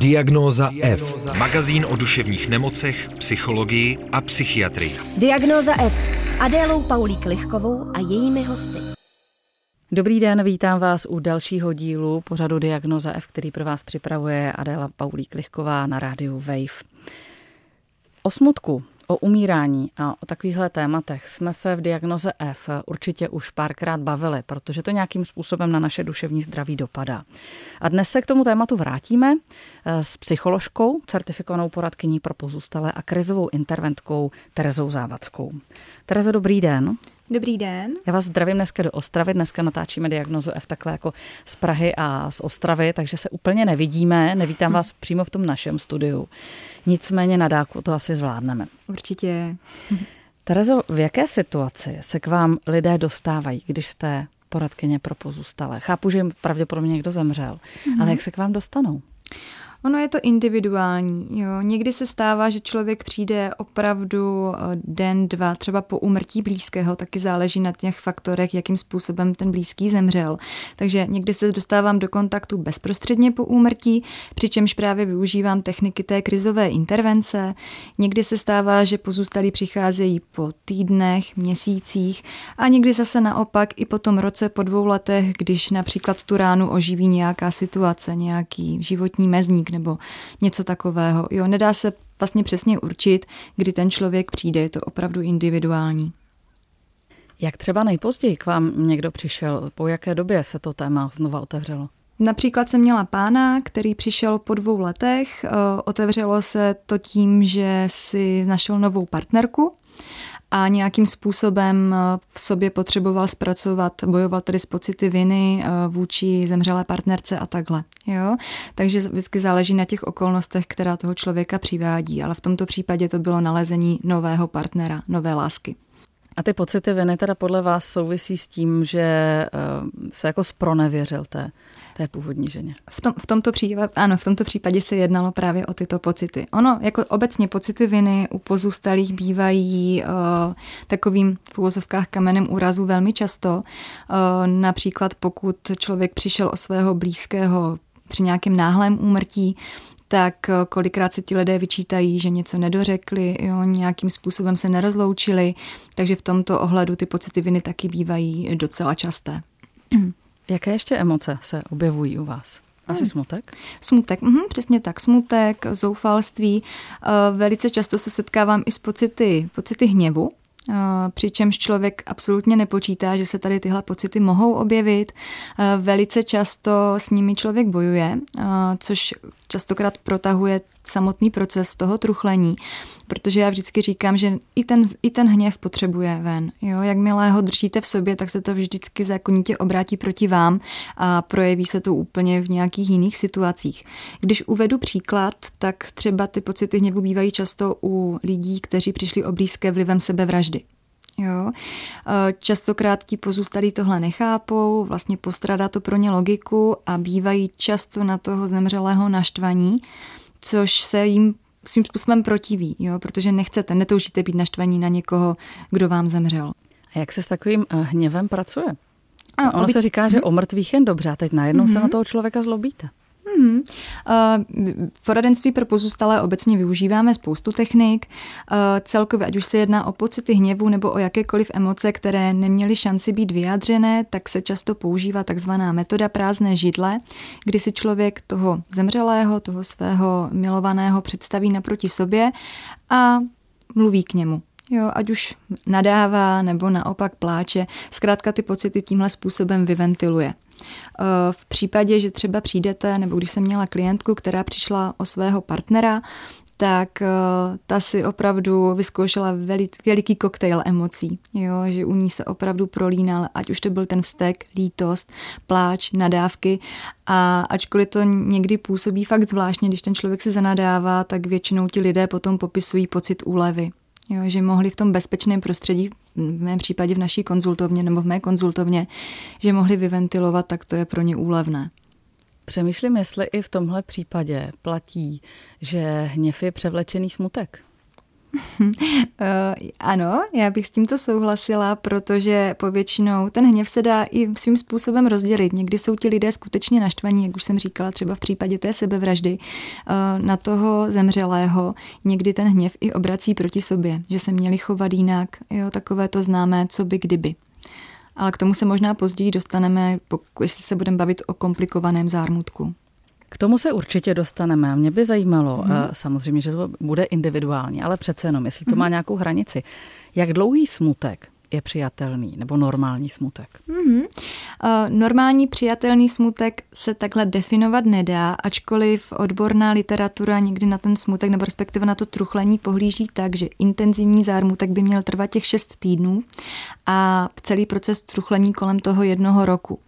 Diagnóza F. Magazín o duševních nemocech, psychologii a psychiatrii. Diagnóza F s Adélou Paulík Lichkovou a jejími hosty. Dobrý den, vítám vás u dalšího dílu pořadu Diagnoza F, který pro vás připravuje Adéla Paulík Lichková na rádiu Wave. O smutku O umírání a o takovýchhle tématech jsme se v diagnoze F určitě už párkrát bavili, protože to nějakým způsobem na naše duševní zdraví dopadá. A dnes se k tomu tématu vrátíme eh, s psycholožkou, certifikovanou poradkyní pro pozůstalé a krizovou interventkou Terezou Závackou. Tereze, dobrý den. Dobrý den. Já vás zdravím dneska do Ostravy. Dneska natáčíme diagnozu F takhle jako z Prahy a z Ostravy, takže se úplně nevidíme. Nevítám vás přímo v tom našem studiu. Nicméně na dálku to asi zvládneme. Určitě. Terezo, v jaké situaci se k vám lidé dostávají, když jste poradkyně pro pozůstalé? Chápu, že jim pravděpodobně někdo zemřel, mm-hmm. ale jak se k vám dostanou? Ono je to individuální. Jo. Někdy se stává, že člověk přijde opravdu eh, den, dva, třeba po umrtí blízkého, taky záleží na těch faktorech, jakým způsobem ten blízký zemřel. Takže někdy se dostávám do kontaktu bezprostředně po úmrtí, přičemž právě využívám techniky té krizové intervence. Někdy se stává, že pozůstalí přicházejí po týdnech, měsících a někdy zase naopak i po tom roce, po dvou letech, když například tu ránu oživí nějaká situace, nějaký životní mezník, nebo něco takového. Jo, nedá se vlastně přesně určit, kdy ten člověk přijde, je to opravdu individuální. Jak třeba nejpozději k vám někdo přišel? Po jaké době se to téma znova otevřelo? Například jsem měla pána, který přišel po dvou letech. Otevřelo se to tím, že si našel novou partnerku a nějakým způsobem eh, v sobě potřeboval zpracovat, bojoval tedy s pocity viny eh, vůči zemřelé partnerce a takhle. Jo? Takže vždycky záleží na těch okolnostech, která toho člověka přivádí, ale v tomto případě to bylo nalezení nového partnera, nové lásky. A ty pocity viny teda podle vás souvisí s tím, že eh, se jako spronevěřil té té původní ženě. V, tom, v, tomto případě, ano, v tomto případě se jednalo právě o tyto pocity. Ono, jako obecně pocity viny u pozůstalých bývají uh, takovým v uvozovkách kamenem úrazu velmi často. Uh, například pokud člověk přišel o svého blízkého při nějakém náhlém úmrtí, tak kolikrát se ti lidé vyčítají, že něco nedořekli, jo, nějakým způsobem se nerozloučili, takže v tomto ohledu ty pocity viny taky bývají docela časté. Jaké ještě emoce se objevují u vás? Asi hmm. smutek? Smutek, mhm, přesně tak. Smutek, zoufalství. Eh, velice často se setkávám i s pocity, pocity hněvu, eh, přičemž člověk absolutně nepočítá, že se tady tyhle pocity mohou objevit. Eh, velice často s nimi člověk bojuje, což častokrát protahuje samotný proces toho truchlení, protože já vždycky říkám, že i ten, i ten hněv potřebuje ven. Jo? Jakmile ho držíte v sobě, tak se to vždycky zákonitě obrátí proti vám a projeví se to úplně v nějakých jiných situacích. Když uvedu příklad, tak třeba ty pocity hněvu bývají často u lidí, kteří přišli o blízké vlivem sebevraždy. Jo. Častokrát ti pozůstalí tohle nechápou, vlastně postradá to pro ně logiku a bývají často na toho zemřelého naštvaní, což se jim svým způsobem protiví, jo, protože nechcete, netoužíte být naštvaní na někoho, kdo vám zemřel. A jak se s takovým eh, hněvem pracuje? Ano, ono se říká, že o mrtvých jen dobře, a teď najednou mm-hmm. se na toho člověka zlobíte. Hmm. V poradenství pro pozůstalé obecně využíváme spoustu technik. Celkově, ať už se jedná o pocity hněvu nebo o jakékoliv emoce, které neměly šanci být vyjádřené, tak se často používá takzvaná metoda prázdné židle, kdy si člověk toho zemřelého, toho svého milovaného představí naproti sobě a mluví k němu. Jo, ať už nadává nebo naopak pláče, zkrátka ty pocity tímhle způsobem vyventiluje. Eh, v případě, že třeba přijdete, nebo když jsem měla klientku, která přišla o svého partnera, tak eh, ta si opravdu vyzkoušela veliký koktejl emocí, jo, že u ní se opravdu prolínal, ať už to byl ten vztek, lítost, pláč, nadávky. A ačkoliv to někdy působí fakt zvláštně, když ten člověk se zanadává, tak většinou ti lidé potom popisují pocit úlevy, jo, že mohli v tom bezpečném prostředí, v mém případě v naší konzultovně nebo v mé konzultovně, že mohli vyventilovat, tak to je pro ně úlevné. Přemýšlím, jestli i v tomhle případě platí, že hněv je převlečený smutek. Eh, ano, já bych s tímto souhlasila, protože povětšinou ten hněv se dá i svým způsobem rozdělit. Někdy jsou ti lidé skutečně naštvaní, jak už jsem říkala, třeba v případě té sebevraždy eh, na toho zemřelého. Někdy ten hněv i obrací proti sobě, že se měli chovat jinak. Jo, takové to známé, co by kdyby. Ale k tomu se možná později dostaneme, pokud se budeme bavit o komplikovaném zármutku. K tomu se určitě dostaneme. Mě by zajímalo, hmm. samozřejmě, že to bude individuální, ale přece jenom, jestli to má mhm. nějakou hranici. Jak dlouhý smutek je přijatelný nebo normální smutek? Mm-hmm. Uh, normální přijatelný smutek se takhle definovat nedá, ačkoliv odborná literatura někdy na ten smutek nebo respektive na to truchlení pohlíží tak, že intenzivní zármutek by měl trvat těch šest týdnů a celý proces truchlení kolem toho jednoho roku. Uh,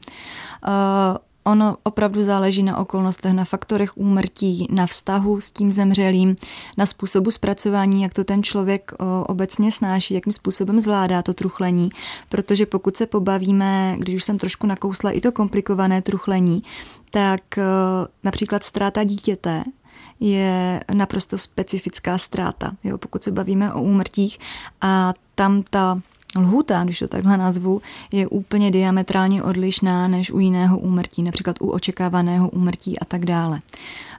Ono opravdu záleží na okolnostech, na faktorech úmrtí, na vztahu s tím zemřelým, na způsobu zpracování, jak to ten člověk obecně snáší, jakým způsobem zvládá to truchlení. Protože pokud se pobavíme, když už jsem trošku nakousla i to komplikované truchlení, tak například ztráta dítěte je naprosto specifická ztráta. Jo, pokud se bavíme o úmrtích a tam ta lhuta, když to takhle nazvu, je úplně diametrálně odlišná než u jiného úmrtí, například u očekávaného úmrtí a tak dále.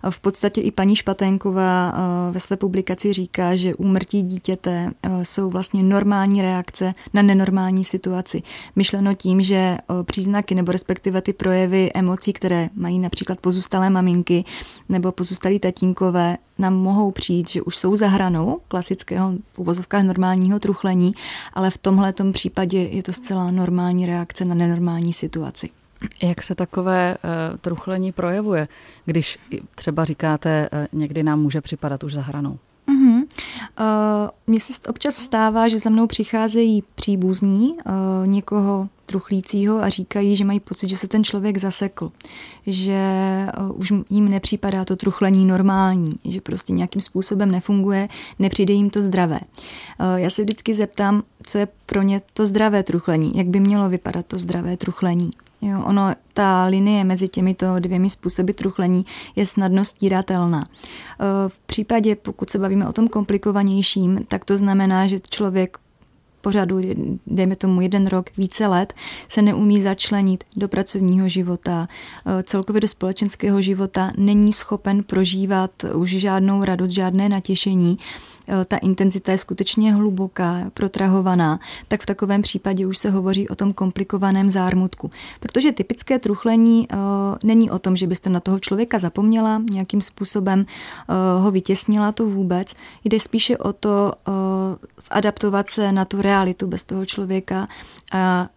V podstatě i paní Špaténková eh, ve své publikaci říká, že úmrtí dítěte eh, jsou vlastně normální reakce na nenormální situaci. Myšleno tím, že eh, příznaky nebo respektive ty projevy emocí, které mají například pozůstalé maminky nebo pozůstalí tatínkové, nám mohou přijít, že už jsou za hranou klasického v uvozovkách normálního truchlení, ale v tomhle případě je to zcela normální reakce na nenormální situaci. Jak se takové uh, truchlení projevuje, když třeba říkáte, uh, někdy nám může připadat už za hranou? Uh, mně se občas stává, že za mnou přicházejí příbuzní uh, někoho truchlícího a říkají, že mají pocit, že se ten člověk zasekl, že uh, už jim nepřipadá to truchlení normální, že prostě nějakým způsobem nefunguje, nepřijde jim to zdravé. Já se vždycky zeptám, co je pro ně to zdravé truchlení, jak by mělo vypadat to zdravé truchlení. Jo, ono, ta linie mezi těmito dvěmi způsoby truchlení je snadno stíratelná. E, v případě, pokud se bavíme o tom komplikovanějším, tak to znamená, že člověk pořadu, dejme tomu jeden rok, více let, se neumí začlenit do pracovního života, e, celkově do společenského života, není schopen prožívat už žádnou radost, žádné natěšení Eh, ta intenzita je skutečně hluboká, protrahovaná, tak v takovém případě už se hovoří o tom komplikovaném zármutku. Protože typické truchlení uh, není o tom, že byste na toho člověka zapomněla, nějakým způsobem ho vytěsnila, to vůbec. Jde spíše o to zadaptovat se na tu realitu bez toho člověka a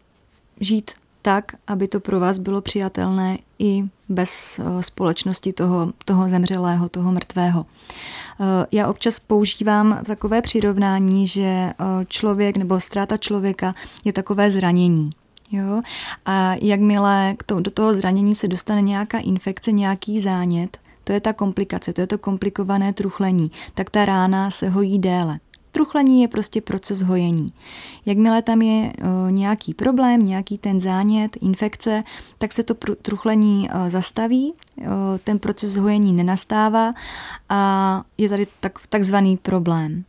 žít tak, aby to pro vás bylo přijatelné i bez společnosti toho, toho zemřelého, toho mrtvého. Eh, já občas používám takové přirovnání, že eh, člověk nebo ztráta člověka je takové zranění. Jo? A jakmile to, do toho zranění se dostane nějaká infekce, nějaký zánět, to je ta komplikace, to je to komplikované truchlení, tak ta rána se hojí déle. Truchlení je prostě proces hojení. Jakmile tam je uh, nějaký problém, nějaký ten zánět, infekce, tak se to truchlení uh, zastaví, uh, ten proces hojení nenastává a je tady tak, takzvaný problém.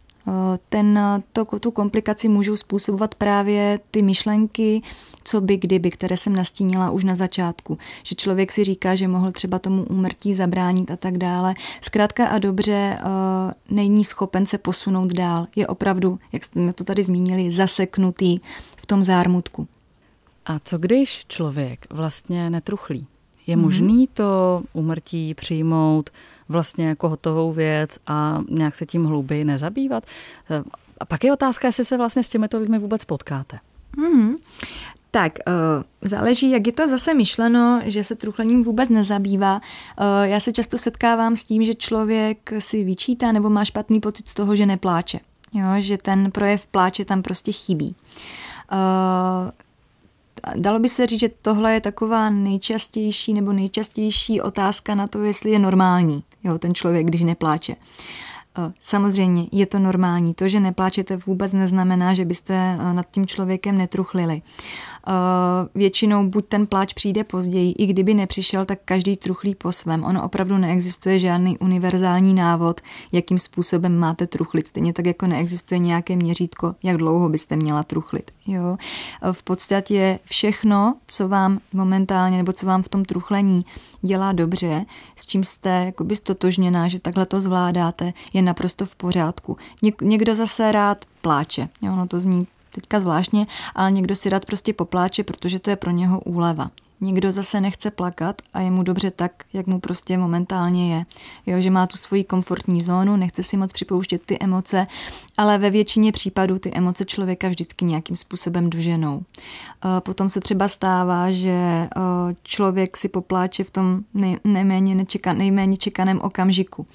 Ten, to, tu komplikaci můžou způsobovat právě ty myšlenky, co by kdyby, které jsem nastínila už na začátku. Že člověk si říká, že mohl třeba tomu úmrtí zabránit a tak dále. Zkrátka a dobře není schopen se posunout dál. Je opravdu, jak jsme to tady zmínili, zaseknutý v tom zármutku. A co když člověk vlastně netruchlí? Je mm-hmm. možný to umrtí přijmout vlastně jako hotovou věc a nějak se tím hlouběji nezabývat? A pak je otázka, jestli se vlastně s těmito lidmi vůbec potkáte. Mm-hmm. Tak, uh, záleží, jak je to zase myšleno, že se truchlením vůbec nezabývá. Uh, já se často setkávám s tím, že člověk si vyčítá nebo má špatný pocit z toho, že nepláče. Jo, že ten projev pláče tam prostě chybí. Dalo by se říct, že tohle je taková nejčastější nebo nejčastější otázka na to, jestli je normální jo, ten člověk, když nepláče. Samozřejmě je to normální. To, že nepláčete, vůbec neznamená, že byste nad tím člověkem netruchlili. Většinou buď ten pláč přijde později, i kdyby nepřišel, tak každý truchlí po svém. Ono opravdu neexistuje žádný univerzální návod, jakým způsobem máte truchlit. Stejně tak jako neexistuje nějaké měřítko, jak dlouho byste měla truchlit. Jo? V podstatě všechno, co vám momentálně nebo co vám v tom truchlení dělá dobře, s čím jste jakoby stotožněná, že takhle to zvládáte, je naprosto v pořádku. Něk- někdo zase rád pláče. Jo, no to zní teďka zvláštně, ale někdo si rád prostě popláče, protože to je pro něho úleva. Někdo zase nechce plakat a je mu dobře tak, jak mu prostě momentálně je. Jo, že má tu svoji komfortní zónu, nechce si moc připouštět ty emoce, ale ve většině případů ty emoce člověka vždycky nějakým způsobem doženou. Potom se třeba stává, že člověk si popláče v tom nejméně, nečekan, nejméně čekaném okamžiku.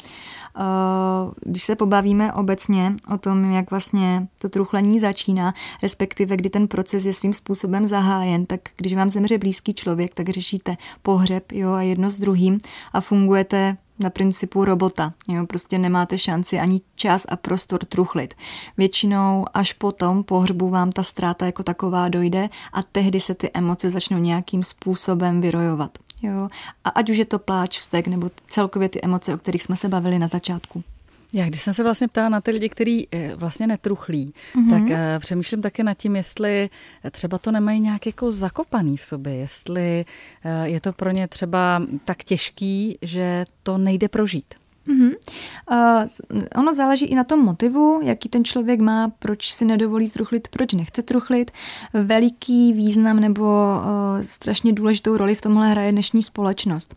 Eh, když se pobavíme obecně o tom, jak vlastně to truchlení začíná, respektive kdy ten proces je svým způsobem zahájen, tak když vám zemře blízký člověk, tak řešíte pohřeb jo, a jedno s druhým a fungujete na principu robota. Jo, prostě nemáte šanci ani čas a prostor truchlit. Většinou až po tom pohřbu vám ta ztráta jako taková dojde a tehdy se ty emoce začnou nějakým způsobem vyrojovat. Jo? A ať už je to pláč, vztek nebo celkově ty emoce, o kterých jsme se bavili na začátku. Já když jsem se vlastně ptala na ty lidi, kteří eh, vlastně netruchlí, mm-hmm. tak uh, přemýšlím také nad tím, jestli třeba to nemají nějak jako zakopaný v sobě, jestli uh, je to pro ně třeba tak těžký, že to nejde prožít. Mm-hmm. Uh, ono záleží i na tom motivu, jaký ten člověk má, proč si nedovolí truchlit, proč nechce truchlit. Veliký význam nebo uh, strašně důležitou roli v tomhle hraje dnešní společnost.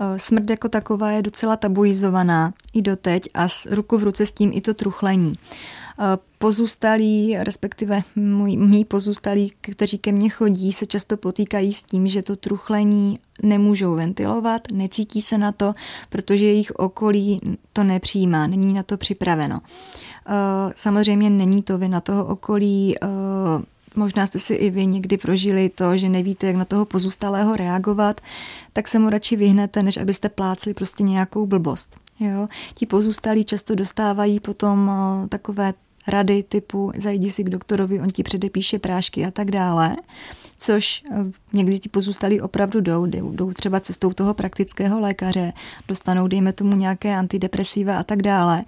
Uh, smrt jako taková je docela tabuizovaná i doteď a s, ruku v ruce s tím i to truchlení. Uh, Pozůstalí, respektive můj, mý pozůstalí, kteří ke mně chodí, se často potýkají s tím, že to truchlení nemůžou ventilovat, necítí se na to, protože jejich okolí to nepřijímá, není na to připraveno. Samozřejmě není to vina toho okolí, možná jste si i vy někdy prožili to, že nevíte, jak na toho pozůstalého reagovat, tak se mu radši vyhnete, než abyste plácli prostě nějakou blbost. Jo? Ti pozůstalí často dostávají potom takové rady typu zajdi si k doktorovi, on ti předepíše prášky a tak dále, což eh, někdy ti pozůstalí opravdu jdou, jdou třeba cestou toho praktického lékaře, dostanou, dejme tomu, nějaké antidepresiva a tak dále.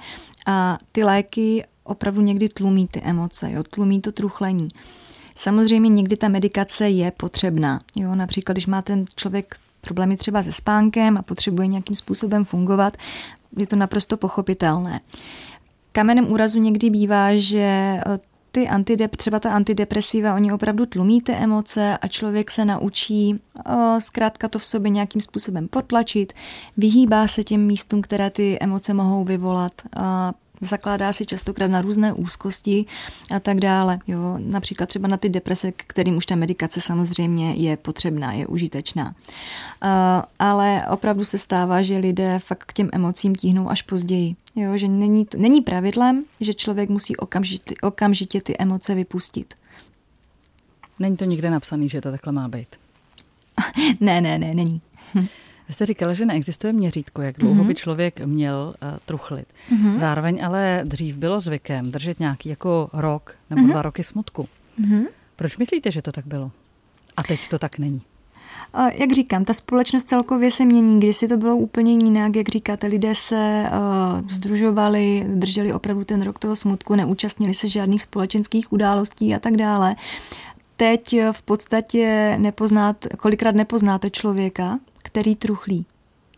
A ty léky opravdu někdy tlumí ty emoce, jo, tlumí to truchlení. Samozřejmě někdy ta medikace je potřebná. Jo, například, když má ten člověk problémy třeba se spánkem a potřebuje nějakým způsobem fungovat, je to naprosto pochopitelné. Kamenem úrazu někdy bývá, že eh, ty antidep, třeba ta antidepresiva, oni opravdu tlumí ty emoce a člověk se naučí o, zkrátka to v sobě nějakým způsobem potlačit, vyhýbá se těm místům, které ty emoce mohou vyvolat. A zakládá si častokrát na různé úzkosti a tak dále. Jo, například třeba na ty deprese, kterým už ta medikace samozřejmě je potřebná, je užitečná. Uh, ale opravdu se stává, že lidé fakt k těm emocím tíhnou až později. Jo, že není, není pravidlem, že člověk musí okamžitě, okamžitě ty emoce vypustit. Není to nikde napsaný, že to takhle má být? ne, ne, ne, není. Vy jste říkala, že neexistuje měřítko, jak dlouho mm-hmm. by člověk měl uh, truchlit. Mm-hmm. Zároveň ale dřív bylo zvykem držet nějaký jako rok nebo mm-hmm. dva roky smutku. Mm-hmm. Proč myslíte, že to tak bylo? A teď to tak není. Jak říkám, ta společnost celkově se mění, když si to bylo úplně jinak, jak říkáte, lidé se uh, združovali, drželi opravdu ten rok toho smutku, neúčastnili se žádných společenských událostí a tak dále. Teď v podstatě nepoznáte, kolikrát nepoznáte člověka, který truchlí.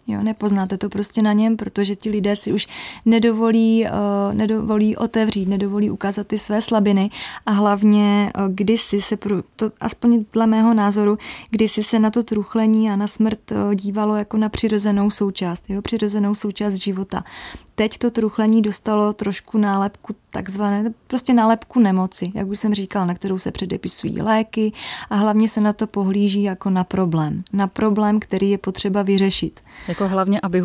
Jo, nepoznáte to prostě na něm, protože ti lidé si už nedovolí, uh, nedovolí otevřít, nedovolí ukázat ty své slabiny a hlavně uh, kdysi se, pro, to, aspoň dle mého názoru, kdysi se na to truchlení a na smrt uh, dívalo jako na přirozenou součást, jo, přirozenou součást života. Teď to truchlení dostalo trošku nálepku takzvané, prostě nálepku nemoci, jak už jsem říkal, na kterou se předepisují léky a hlavně se na to pohlíží jako na problém. Na problém, který je potřeba vyřešit. Jako hlavně, aby,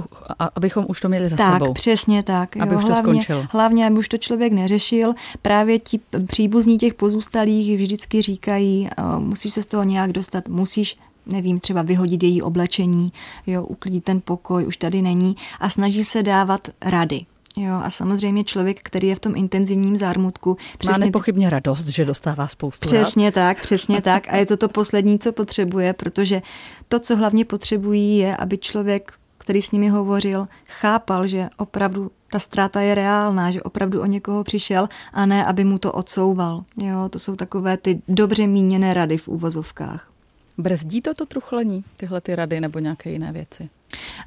abychom už to měli za tak, sebou. Tak, přesně tak. Aby jo, už to hlavně, skončilo. Hlavně, aby už to člověk neřešil. Právě ti příbuzní těch pozůstalých vždycky říkají, musíš se z toho nějak dostat, musíš nevím, třeba vyhodit její oblečení, jo, uklidit ten pokoj, už tady není a snaží se dávat rady. Jo, a samozřejmě člověk, který je v tom intenzivním zármutku. Má nepochybně radost, že dostává spoustu Přesně rád. tak, přesně tak. A je to to poslední, co potřebuje, protože to, co hlavně potřebují, je, aby člověk, který s nimi hovořil, chápal, že opravdu ta ztráta je reálná, že opravdu o někoho přišel a ne, aby mu to odsouval. Jo, to jsou takové ty dobře míněné rady v úvozovkách. Brzdí to to truchlení, tyhle ty rady nebo nějaké jiné věci?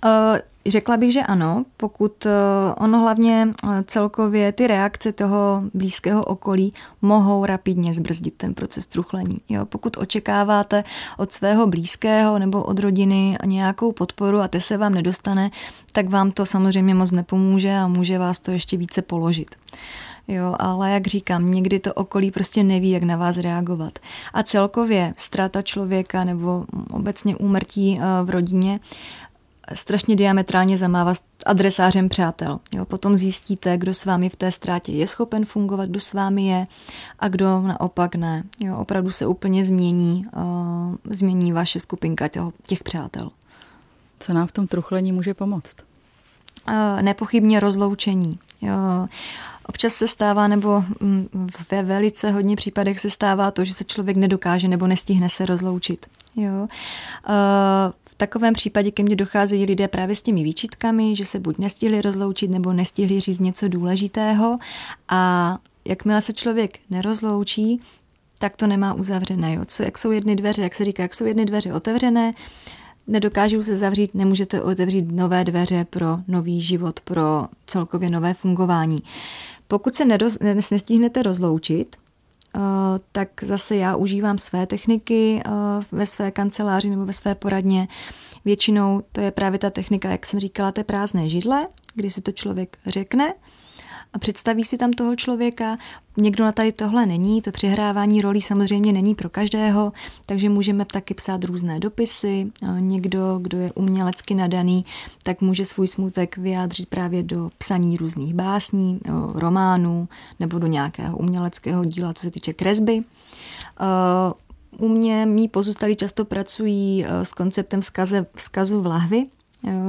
Uh, řekla bych, že ano, pokud uh, ono hlavně uh, celkově ty reakce toho blízkého okolí mohou rapidně zbrzdit ten proces truchlení. Jo, pokud očekáváte od svého blízkého nebo od rodiny nějakou podporu a te se vám nedostane, tak vám to samozřejmě moc nepomůže a může vás to ještě více položit. Jo, ale jak říkám, někdy to okolí prostě neví, jak na vás reagovat. A celkově ztráta člověka nebo obecně úmrtí v rodině strašně diametrálně zamává s adresářem přátel. Jo, potom zjistíte, kdo s vámi v té ztrátě je schopen fungovat, kdo s vámi je a kdo naopak ne. Jo, opravdu se úplně změní, uh, změní vaše skupinka těch, těch přátel. Co nám v tom truchlení může pomoct? Uh, nepochybně rozloučení. Jo. Občas se stává, nebo mm, ve velice hodně případech se stává to, že se člověk nedokáže nebo nestihne se rozloučit. Jo. Uh, takovém případě ke mně docházejí lidé právě s těmi výčitkami, že se buď nestihli rozloučit nebo nestihli říct něco důležitého a jakmile se člověk nerozloučí, tak to nemá uzavřené. Jo. Co, jak jsou jedny dveře, jak se říká, jak jsou jedny dveře otevřené, nedokážou se zavřít, nemůžete otevřít nové dveře pro nový život, pro celkově nové fungování. Pokud se neroz, nestihnete rozloučit, tak zase já užívám své techniky eh, ve své kanceláři nebo ve své poradně. Většinou to je právě ta technika, jak jsem říkala, té prázdné židle, kdy si to člověk řekne a představí si tam toho člověka. Někdo na tady tohle není, to přehrávání rolí samozřejmě není pro každého, takže můžeme taky psát různé dopisy. Někdo, kdo je umělecky nadaný, tak může svůj smutek vyjádřit právě do psaní různých básní, románů nebo do nějakého uměleckého díla, co se týče kresby. U mě mý pozůstalí často pracují s konceptem vzkaze, vzkazu v lahvi,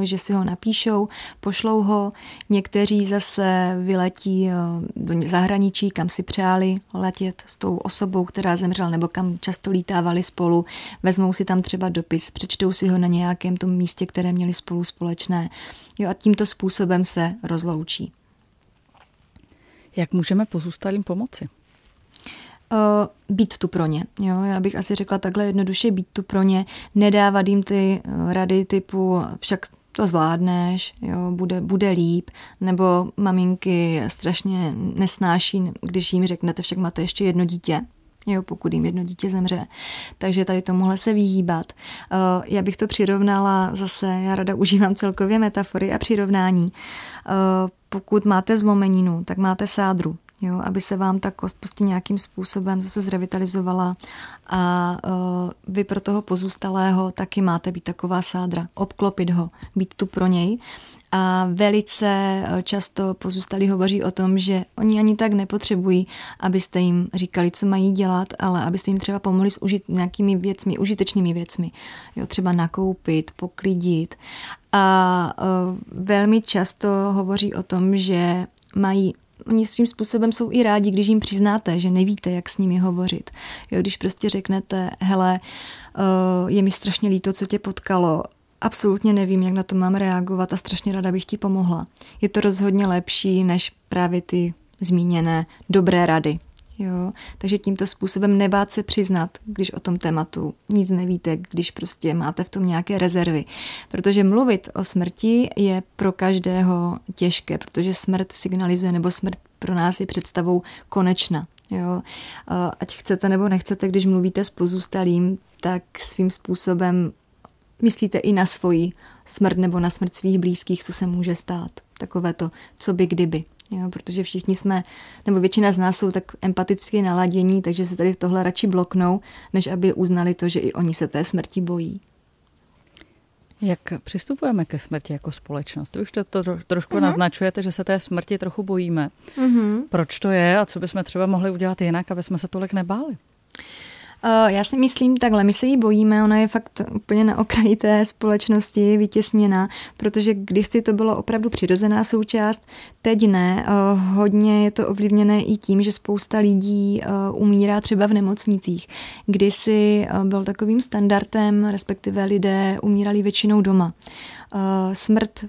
že si ho napíšou, pošlou ho. Někteří zase vyletí do zahraničí, kam si přáli letět s tou osobou, která zemřela, nebo kam často lítávali spolu. Vezmou si tam třeba dopis, přečtou si ho na nějakém tom místě, které měli spolu společné. Jo, a tímto způsobem se rozloučí. Jak můžeme pozůstalým pomoci? Uh, být tu pro ně. Jo? Já bych asi řekla takhle jednoduše být tu pro ně, nedávat jim ty eh, rady typu však to zvládneš, jo, bude, bude líp, nebo maminky strašně nesnáší, když jim řeknete, však máte ještě jedno dítě, jo, pokud jim jedno dítě zemře. Takže tady tomuhle se vyhýbat. Uh, já bych to přirovnala zase, já rada užívám celkově metafory a přirovnání. Pokud máte zlomeninu, tak máte sádru jo, aby se vám ta kost prostě nějakým způsobem zase zrevitalizovala a uh, vy pro toho pozůstalého taky máte být taková sádra, obklopit ho, být tu pro něj. A velice e, často pozůstalí hovoří o tom, že oni ani tak nepotřebují, abyste jim říkali, co mají dělat, ale abyste jim třeba pomohli s užit, nějakými věcmi, užitečnými věcmi. Jo, třeba nakoupit, poklidit. A uh, velmi často hovoří o tom, že mají oni svým způsobem jsou i rádi, když jim přiznáte, že nevíte, jak s nimi hovořit. Jo, když prostě řeknete, hele, uh, je mi strašně líto, co tě potkalo, absolutně nevím, jak na to mám reagovat a strašně ráda bych ti pomohla. Je to rozhodně lepší, než právě ty zmíněné dobré rady. Jo? Takže tímto způsobem nebát se přiznat, když o tom tématu nic nevíte, když prostě máte v tom nějaké rezervy. Protože mluvit o smrti je pro každého těžké, protože smrt signalizuje, nebo smrt pro nás je představou konečna. Jo? Ať chcete nebo nechcete, když mluvíte s pozůstalým, tak svým způsobem myslíte i na svoji smrt nebo na smrt svých blízkých, co se může stát. Takové to, co by kdyby. Jo, protože všichni jsme, nebo většina z nás jsou tak empaticky naladění, takže se tady tohle radši bloknou, než aby uznali to, že i oni se té smrti bojí. Jak přistupujeme ke smrti jako společnost? Už to, to trošku uh-huh. naznačujete, že se té smrti trochu bojíme. Uh-huh. Proč to je a co bychom třeba mohli udělat jinak, aby jsme se tolik nebáli? Já si myslím takhle, my se jí bojíme, ona je fakt úplně na okraji té společnosti vytěsněna, protože když si to bylo opravdu přirozená součást, teď ne. Hodně je to ovlivněné i tím, že spousta lidí umírá třeba v nemocnicích. Kdysi byl takovým standardem, respektive lidé umírali většinou doma. Smrt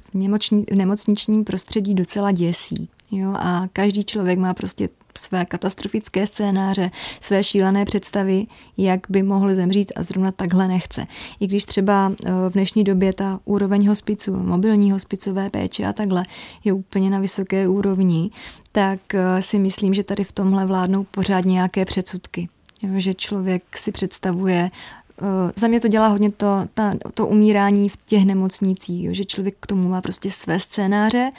v nemocničním prostředí docela děsí. Jo, a každý člověk má prostě své katastrofické scénáře, své šílené představy, jak by mohl zemřít a zrovna takhle nechce. I když třeba eh, v dnešní době ta úroveň hospicu, mobilní hospicové péče a takhle je úplně na vysoké úrovni, tak eh, si myslím, že tady v tomhle vládnou pořád nějaké předsudky. Jo, že člověk si představuje, eh, za mě to dělá hodně to, ta, to umírání v těch nemocnicích, jo, že člověk k tomu má prostě své scénáře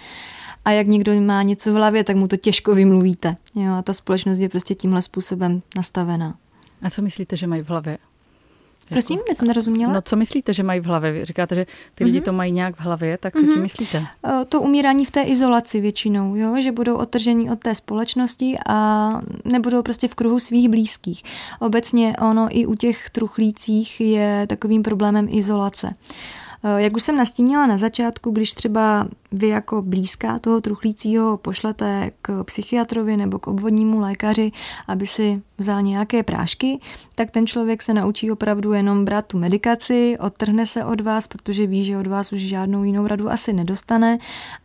a jak někdo má něco v hlavě, tak mu to těžko vymluvíte. Jo, a ta společnost je prostě tímhle způsobem nastavená. A co myslíte, že mají v hlavě? Prosím, já jsem nerozuměla. No co myslíte, že mají v hlavě? Říkáte, že ty lidi mm-hmm. to mají nějak v hlavě, tak co mm-hmm. tím myslíte? To umírání v té izolaci většinou, jo? že budou otržení od té společnosti a nebudou prostě v kruhu svých blízkých. Obecně ono i u těch truchlících je takovým problémem izolace. Eh, jak už jsem nastínila na začátku, když třeba vy jako blízká toho truchlícího pošlete k psychiatrovi nebo k obvodnímu lékaři, aby si vzal nějaké prášky, tak ten člověk se naučí opravdu jenom brát tu medikaci, odtrhne se od vás, protože ví, že od vás už žádnou jinou radu asi nedostane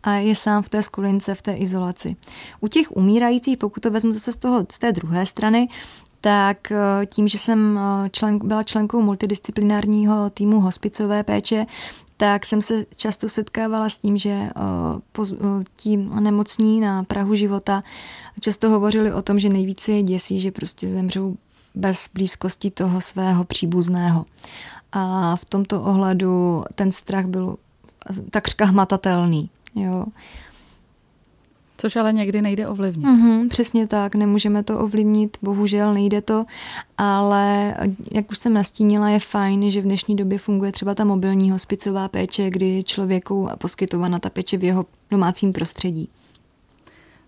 a je sám v té skulince, v té izolaci. U těch umírajících, pokud to vezmu zase z, toho, z té druhé strany, tak eh, tím, že jsem eh, člen, byla členkou multidisciplinárního týmu hospicové péče, tak jsem se často setkávala s tím, že eh, ti nemocní na Prahu života často hovořili o tom, že nejvíce je děsí, že prostě zemřou bez blízkosti toho svého příbuzného. A v tomto ohledu ten strach byl takřka hmatatelný. Jo. Což ale někdy nejde ovlivnit. Mm-hmm, přesně tak, nemůžeme to ovlivnit, bohužel nejde to, ale jak už jsem nastínila, je fajn, že v dnešní době funguje třeba ta mobilní hospicová péče, kdy je člověku poskytována ta péče v jeho domácím prostředí.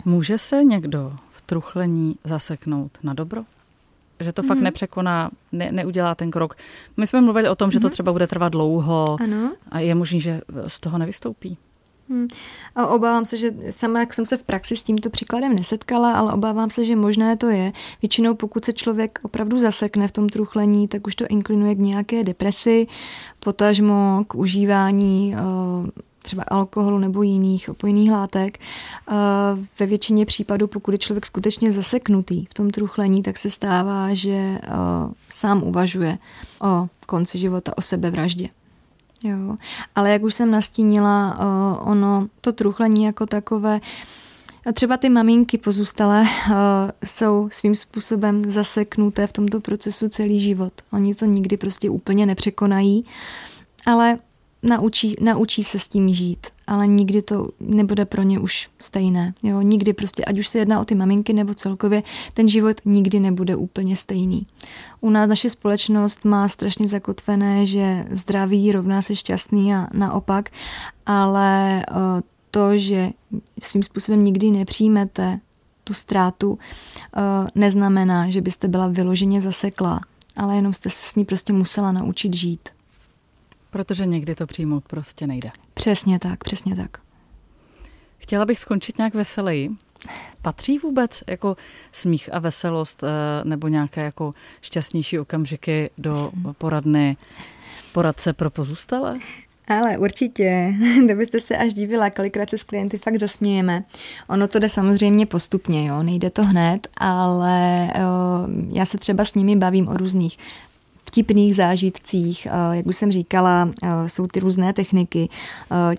Může se někdo v truchlení zaseknout na dobro? Že to mm. fakt mhm. nepřekoná, ne, neudělá ten krok. My jsme mluvili o tom, že to mhm. třeba bude trvat dlouho ano. a je možný, že z toho nevystoupí. Hmm. A obávám se, že sama, jak jsem se v praxi s tímto příkladem nesetkala, ale obávám se, že možné to je. Většinou pokud se člověk opravdu zasekne v tom truchlení, tak už to inklinuje k nějaké depresi, potažmo k užívání eh, třeba alkoholu nebo jiných opojných látek. Eh, ve většině případů, pokud je člověk skutečně zaseknutý v tom truchlení, tak se stává, že eh, sám uvažuje o konci života, o sebevraždě. Jo. Ale jak už jsem nastínila, uh, ono, to truchlení jako takové, a třeba ty maminky pozůstalé uh, jsou svým způsobem zaseknuté v tomto procesu celý život. Oni to nikdy prostě úplně nepřekonají, ale naučí, naučí se s tím žít, ale nikdy to nebude pro ně už stejné. Jo? Nikdy prostě, ať už se jedná o ty maminky nebo celkově, ten život nikdy nebude úplně stejný. U nás naše společnost má strašně zakotvené, že zdraví rovná se šťastný a naopak, ale eh, to, že svým způsobem nikdy nepřijmete tu ztrátu, eh, neznamená, že byste byla vyloženě zaseklá, ale jenom jste se s ní prostě musela naučit žít. Protože někdy to přijmout prostě nejde. Přesně tak, přesně tak. Chtěla bych skončit nějak veseleji. Patří vůbec jako smích a veselost eh, nebo nějaké jako šťastnější okamžiky do poradny poradce pro pozůstalé? Ale určitě, kdybyste se až divila, kolikrát se s klienty fakt zasmějeme. Ono to jde samozřejmě postupně, jo, nejde to hned, ale jo, eh, já se třeba s nimi bavím o různých vtipných zážitcích. Jak už jsem říkala, jsou ty různé techniky.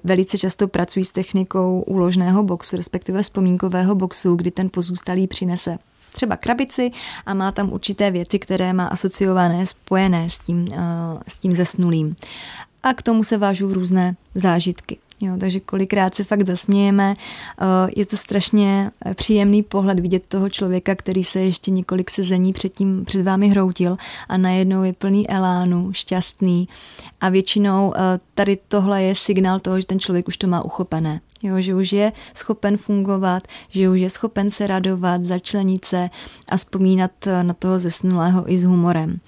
Velice často pracují s technikou úložného boxu, respektive vzpomínkového boxu, kdy ten pozůstalý přinese třeba krabici a má tam určité věci, které má asociované, spojené s tím, s tím zesnulým. A k tomu se vážou různé zážitky. Jo, takže kolikrát se fakt zasmějeme. Eh, je to strašně eh, příjemný pohled vidět toho člověka, který se ještě několik sezení předtím před vámi hroutil a najednou je plný elánu, šťastný. A většinou eh, tady tohle je signál toho, že ten člověk už to má uchopené. Jo, že už je schopen fungovat, že už je schopen se radovat, začlenit se a vzpomínat na toho zesnulého i s humorem.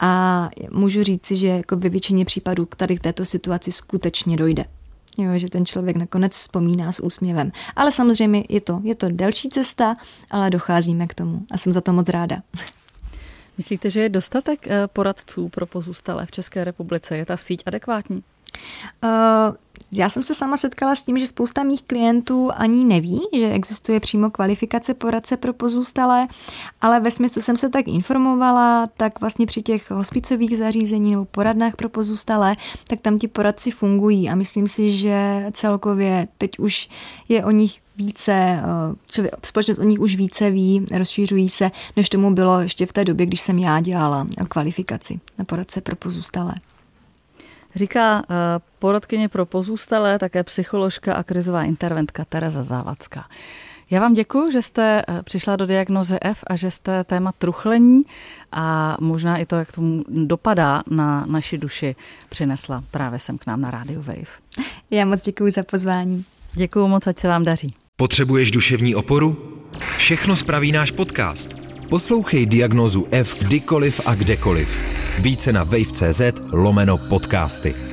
A můžu říci, že jako ve většině případů tady k této situaci skutečně dojde. Jo, že ten člověk nakonec vzpomíná s úsměvem. Ale samozřejmě je to, je to delší cesta, ale docházíme k tomu a jsem za to moc ráda. Myslíte, že je dostatek eh, poradců pro pozůstalé v České republice? Je ta síť adekvátní? Uh, já jsem se sama setkala s tím, že spousta mých klientů ani neví, že existuje přímo kvalifikace poradce pro pozůstalé, ale ve smyslu jsem se tak informovala, tak vlastně při těch hospicových zařízení nebo poradnách pro pozůstalé, tak tam ti poradci fungují a myslím si, že celkově teď už je o nich více, eh, člověk, společnost o nich už více ví, rozšířují se, než tomu bylo ještě v té době, když jsem já dělala kvalifikaci na poradce pro pozůstalé. Říká eh, poradkyně pro pozůstalé, také psycholožka a krizová interventka Tereza Závacká. Já vám děkuji, že jste eh, přišla do diagnozy F a že jste téma truchlení a možná i to, jak tomu dopadá na naši duši, přinesla právě sem k nám na rádiu Wave. Já moc děkuji za pozvání. Děkuji moc, ať se vám daří. Potřebuješ duševní oporu? Všechno spraví náš podcast. Poslouchej diagnozu F kdykoliv a kdekoliv. Více na wave.cz lomeno podcasty.